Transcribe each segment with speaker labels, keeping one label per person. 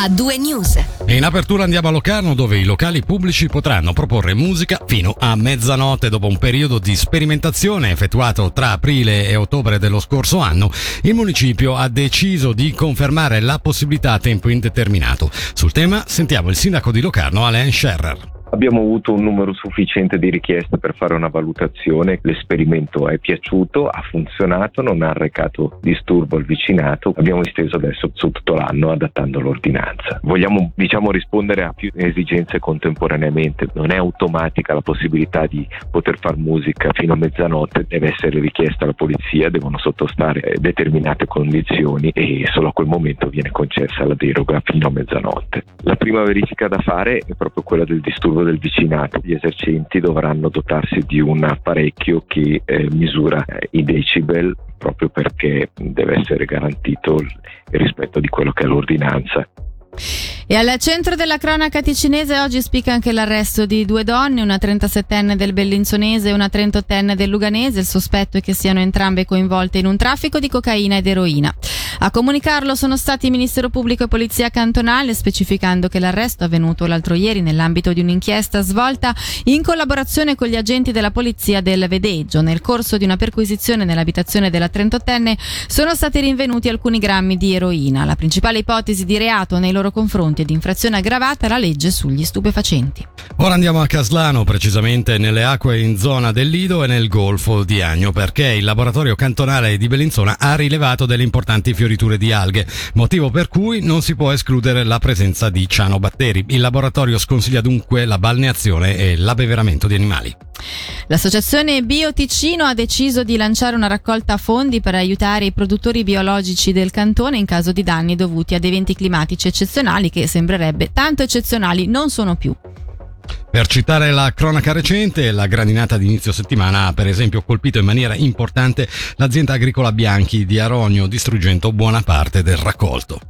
Speaker 1: a due news.
Speaker 2: In apertura andiamo a Locarno dove i locali pubblici potranno proporre musica fino a mezzanotte dopo un periodo di sperimentazione effettuato tra aprile e ottobre dello scorso anno. Il municipio ha deciso di confermare la possibilità a tempo indeterminato. Sul tema sentiamo il sindaco di Locarno Alain Scherrer.
Speaker 3: Abbiamo avuto un numero sufficiente di richieste per fare una valutazione, l'esperimento è piaciuto, ha funzionato, non ha arrecato disturbo al vicinato, abbiamo esteso adesso su tutto l'anno adattando l'ordinanza. Vogliamo diciamo rispondere a più esigenze contemporaneamente, non è automatica la possibilità di poter fare musica fino a mezzanotte, deve essere richiesta alla polizia, devono sottostare determinate condizioni e solo a quel momento viene concessa la deroga fino a mezzanotte. La prima verifica da fare è proprio quella del disturbo quello del vicinato. Gli esercenti dovranno dotarsi di un apparecchio che eh, misura eh, i decibel proprio perché deve essere garantito il rispetto di quello che è l'ordinanza.
Speaker 4: E al centro della cronaca ticinese oggi spicca anche l'arresto di due donne, una 37enne del Bellinzonese e una 38enne del Luganese. Il sospetto è che siano entrambe coinvolte in un traffico di cocaina ed eroina. A comunicarlo sono stati Ministero Pubblico e Polizia Cantonale, specificando che l'arresto avvenuto l'altro ieri nell'ambito di un'inchiesta svolta in collaborazione con gli agenti della Polizia del Vedeggio. Nel corso di una perquisizione nell'abitazione della 38enne sono stati rinvenuti alcuni grammi di eroina. La principale ipotesi di reato nei loro confronti è di infrazione aggravata è la legge sugli stupefacenti.
Speaker 2: Ora andiamo a Caslano, precisamente nelle acque in zona del Lido e nel Golfo di Agno, perché il laboratorio cantonale di Bellinzona ha rilevato delle importanti fioriture di alghe, motivo per cui non si può escludere la presenza di cianobatteri. Il laboratorio sconsiglia dunque la balneazione e l'abbeveramento di animali.
Speaker 4: L'associazione Bioticino ha deciso di lanciare una raccolta fondi per aiutare i produttori biologici del cantone in caso di danni dovuti ad eventi climatici eccezionali che sembrerebbe tanto eccezionali non sono più.
Speaker 2: Per citare la cronaca recente, la grandinata di inizio settimana ha per esempio colpito in maniera importante l'azienda agricola Bianchi di Aronio, distruggendo buona parte del raccolto.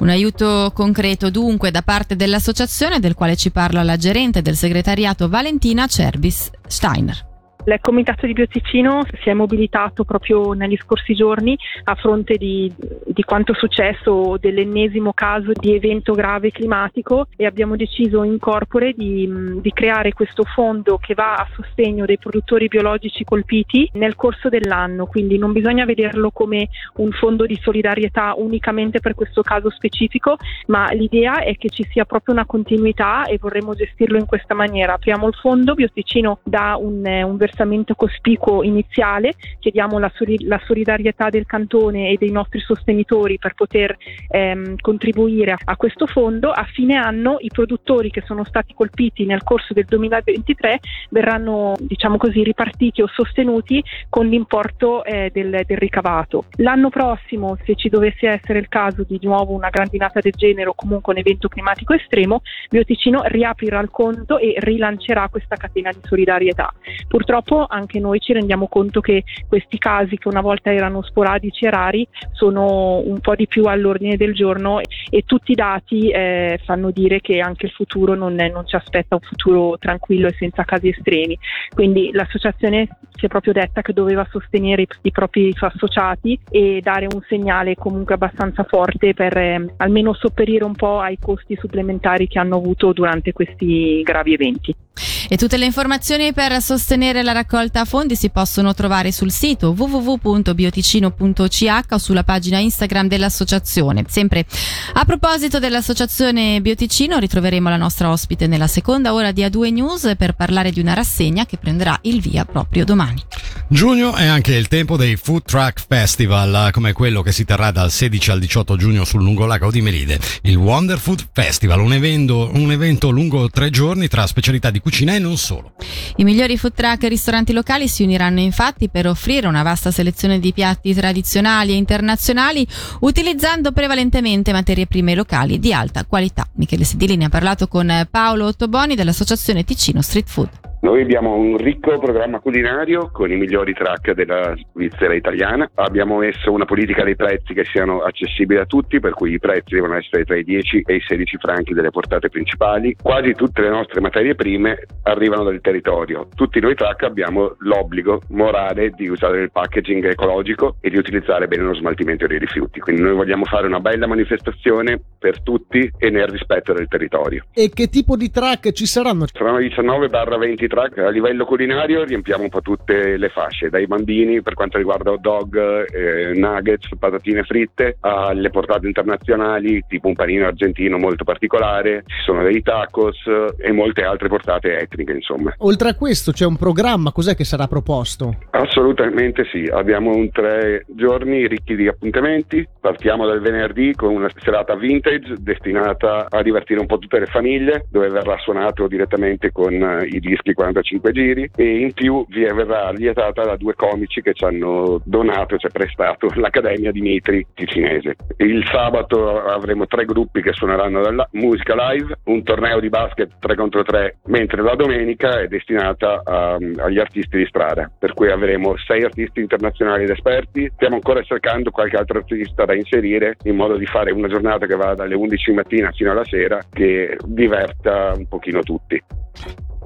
Speaker 4: Un aiuto concreto dunque da parte dell'associazione del quale ci parla la gerente del segretariato Valentina Cerbis Steiner.
Speaker 5: Il Comitato di Bioticino si è mobilitato proprio negli scorsi giorni a fronte di, di quanto successo dell'ennesimo caso di evento grave climatico e abbiamo deciso in corpore di, di creare questo fondo che va a sostegno dei produttori biologici colpiti nel corso dell'anno, quindi non bisogna vederlo come un fondo di solidarietà unicamente per questo caso specifico, ma l'idea è che ci sia proprio una continuità e vorremmo gestirlo in questa maniera. Apriamo il fondo, Bioticino dà un, un versamento versamento cospicuo iniziale, chiediamo la, la, solidarietà del cantone e dei nostri sostenitori per poter ehm, contribuire a, a, questo fondo. A fine anno i produttori che sono stati colpiti nel corso del 2023 verranno diciamo così, ripartiti o sostenuti con l'importo eh, del, del ricavato. L'anno prossimo, se ci dovesse essere il caso di nuovo una grandinata del genere o comunque un evento climatico estremo, Bioticino riaprirà il conto e rilancerà questa catena di solidarietà. Purtroppo purtroppo anche noi ci rendiamo conto che questi casi che una volta erano sporadici e rari sono un po' di più all'ordine del giorno e tutti i dati eh, fanno dire che anche il futuro non, non, ci aspetta un futuro tranquillo e senza casi estremi. Quindi l'associazione si è proprio detta che doveva sostenere i, i propri associati e dare un segnale comunque abbastanza forte per eh, almeno sopperire un po' ai costi supplementari che hanno avuto durante questi gravi eventi.
Speaker 4: E tutte le informazioni per sostenere la raccolta fondi si possono trovare sul sito www.bioticino.ch o sulla pagina Instagram dell'associazione. Sempre a proposito dell'associazione Bioticino ritroveremo la nostra ospite nella seconda ora di A2 News per parlare di una rassegna che prenderà il via proprio domani.
Speaker 2: Giugno è anche il tempo dei Food Truck Festival, come quello che si terrà dal 16 al 18 giugno sul lungolago di Melide. Il Wonder Food Festival, un evento, un evento lungo tre giorni tra specialità di cucina e non solo.
Speaker 4: I migliori food truck e ristoranti locali si uniranno infatti per offrire una vasta selezione di piatti tradizionali e internazionali utilizzando prevalentemente materie prime locali di alta qualità. Michele Sedilini ha parlato con Paolo Ottoboni dell'Associazione Ticino Street Food.
Speaker 1: Noi abbiamo un ricco programma culinario con i migliori track della Svizzera italiana. Abbiamo messo una politica dei prezzi che siano accessibili a tutti, per cui i prezzi devono essere tra i 10 e i 16 franchi delle portate principali. Quasi tutte le nostre materie prime arrivano dal territorio. Tutti noi track abbiamo l'obbligo morale di usare il packaging ecologico e di utilizzare bene lo smaltimento dei rifiuti. Quindi noi vogliamo fare una bella manifestazione per tutti e nel rispetto del territorio.
Speaker 6: E che tipo di track ci saranno?
Speaker 1: Saranno 19-20 track. A livello culinario riempiamo un po' tutte le fasce, dai bambini per quanto riguarda hot dog, eh, nuggets, patatine fritte, alle portate internazionali, tipo un panino argentino molto particolare, ci sono dei tacos e molte altre portate etniche, insomma.
Speaker 6: Oltre a questo c'è un programma, cos'è che sarà proposto?
Speaker 1: Assolutamente sì, abbiamo un tre giorni ricchi di appuntamenti, partiamo dal venerdì con una serata vintage destinata a divertire un po' tutte le famiglie, dove verrà suonato direttamente con eh, i dischi 45 5 giri e in più vi verrà lietata da due comici che ci hanno donato, ci ha prestato l'Accademia Dimitri Ticinese. Il sabato avremo tre gruppi che suoneranno la musica live, un torneo di basket 3 contro 3, mentre la domenica è destinata a, agli artisti di strada, per cui avremo sei artisti internazionali ed esperti. Stiamo ancora cercando qualche altro artista da inserire in modo di fare una giornata che va dalle 11 mattina fino alla sera che diverta un pochino tutti.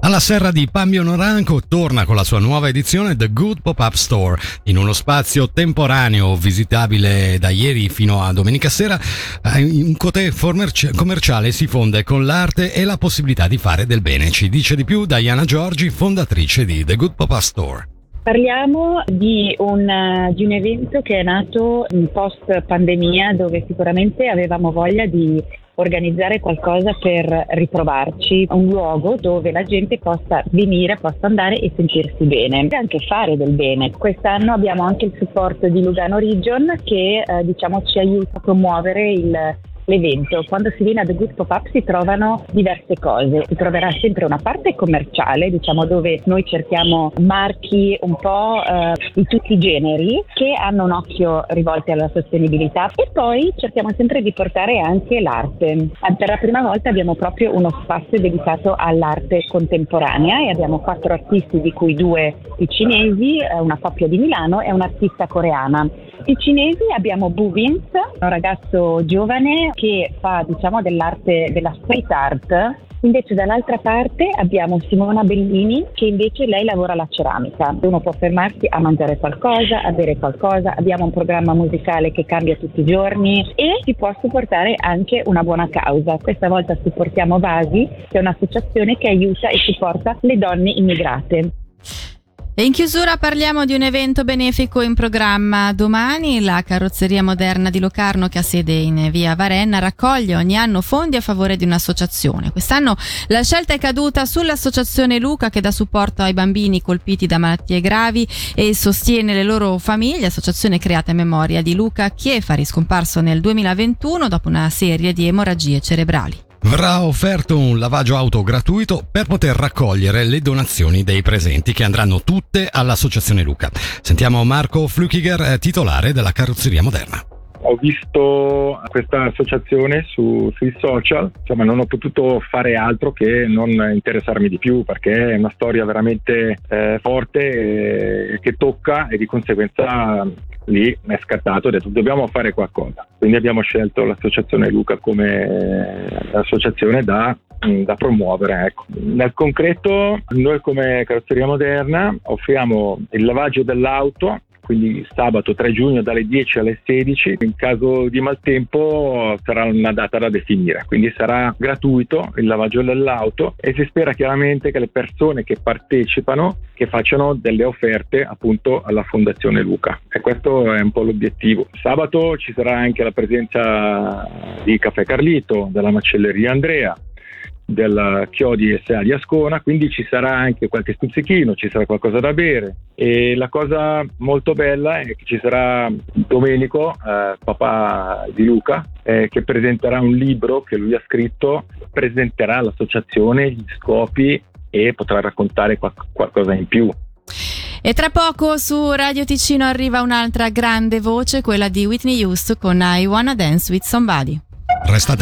Speaker 2: Alla serra di Pambio Noranco torna con la sua nuova edizione The Good Pop-Up Store. In uno spazio temporaneo visitabile da ieri fino a domenica sera, eh, un cotè commerciale si fonde con l'arte e la possibilità di fare del bene. Ci dice di più Diana Giorgi, fondatrice di The Good Pop-Up Store.
Speaker 7: Parliamo di un, di un, evento che è nato in post pandemia dove sicuramente avevamo voglia di organizzare qualcosa per ritrovarci, un luogo dove la gente possa venire, possa andare e sentirsi bene e anche fare del bene. Quest'anno abbiamo anche il supporto di Lugano Region che eh, diciamo ci aiuta a promuovere il l'evento. Quando si viene a The Good Pop-Up si trovano diverse cose. Si troverà sempre una parte commerciale, diciamo dove noi cerchiamo marchi un po' eh, di tutti i generi che hanno un occhio rivolto alla sostenibilità e poi cerchiamo sempre di portare anche l'arte. Eh, per la prima volta abbiamo proprio uno spazio dedicato all'arte contemporanea e abbiamo quattro artisti di cui due cinesi, eh, una coppia di Milano e un'artista coreana. I cinesi abbiamo Bu Vince, un ragazzo giovane che fa diciamo dell'arte, della street art. Invece dall'altra parte abbiamo Simona Bellini che invece lei lavora la ceramica. Uno può fermarsi a mangiare qualcosa, a bere qualcosa, abbiamo un programma musicale che cambia tutti i giorni e si può supportare anche una buona causa. Questa volta supportiamo Vasi, che è un'associazione che aiuta e supporta le donne immigrate.
Speaker 4: E in chiusura parliamo di un evento benefico in programma. Domani la carrozzeria moderna di Locarno, che ha sede in via Varenna, raccoglie ogni anno fondi a favore di un'associazione. Quest'anno la scelta è caduta sull'associazione Luca, che dà supporto ai bambini colpiti da malattie gravi e sostiene le loro famiglie. Associazione creata in memoria di Luca Chiefari, scomparso nel 2021 dopo una serie di emorragie cerebrali
Speaker 2: verrà offerto un lavaggio auto gratuito per poter raccogliere le donazioni dei presenti che andranno tutte all'Associazione Luca. Sentiamo Marco Flukiger, eh, titolare della carrozzeria moderna
Speaker 8: ho visto questa associazione su, sui social, insomma non ho potuto fare altro che non interessarmi di più perché è una storia veramente eh, forte eh, che tocca e di conseguenza lì mi è scattato e ho detto dobbiamo fare qualcosa. Quindi abbiamo scelto l'associazione Luca come eh, associazione da da promuovere. Ecco. Nel concreto, noi come carrozzeria moderna offriamo il lavaggio dell'auto quindi sabato 3 giugno dalle 10 alle 16. In caso di maltempo sarà una data da definire, quindi sarà gratuito il lavaggio dell'auto e si spera chiaramente che le persone che partecipano che facciano delle offerte appunto alla Fondazione Luca e questo è un po' l'obiettivo. Sabato ci sarà anche la presenza di Caffè Carlito, della macelleria Andrea, della Chiodi SA di Ascona, quindi ci sarà anche qualche stuzzichino, ci sarà qualcosa da bere e la cosa molto bella è che ci sarà Domenico, eh, papà di Luca, eh, che presenterà un libro che lui ha scritto, presenterà l'associazione, gli scopi e potrà raccontare qual- qualcosa in più.
Speaker 4: E tra poco su Radio Ticino arriva un'altra grande voce, quella di Whitney Houston con I Wanna Dance with Somebody.
Speaker 2: Restate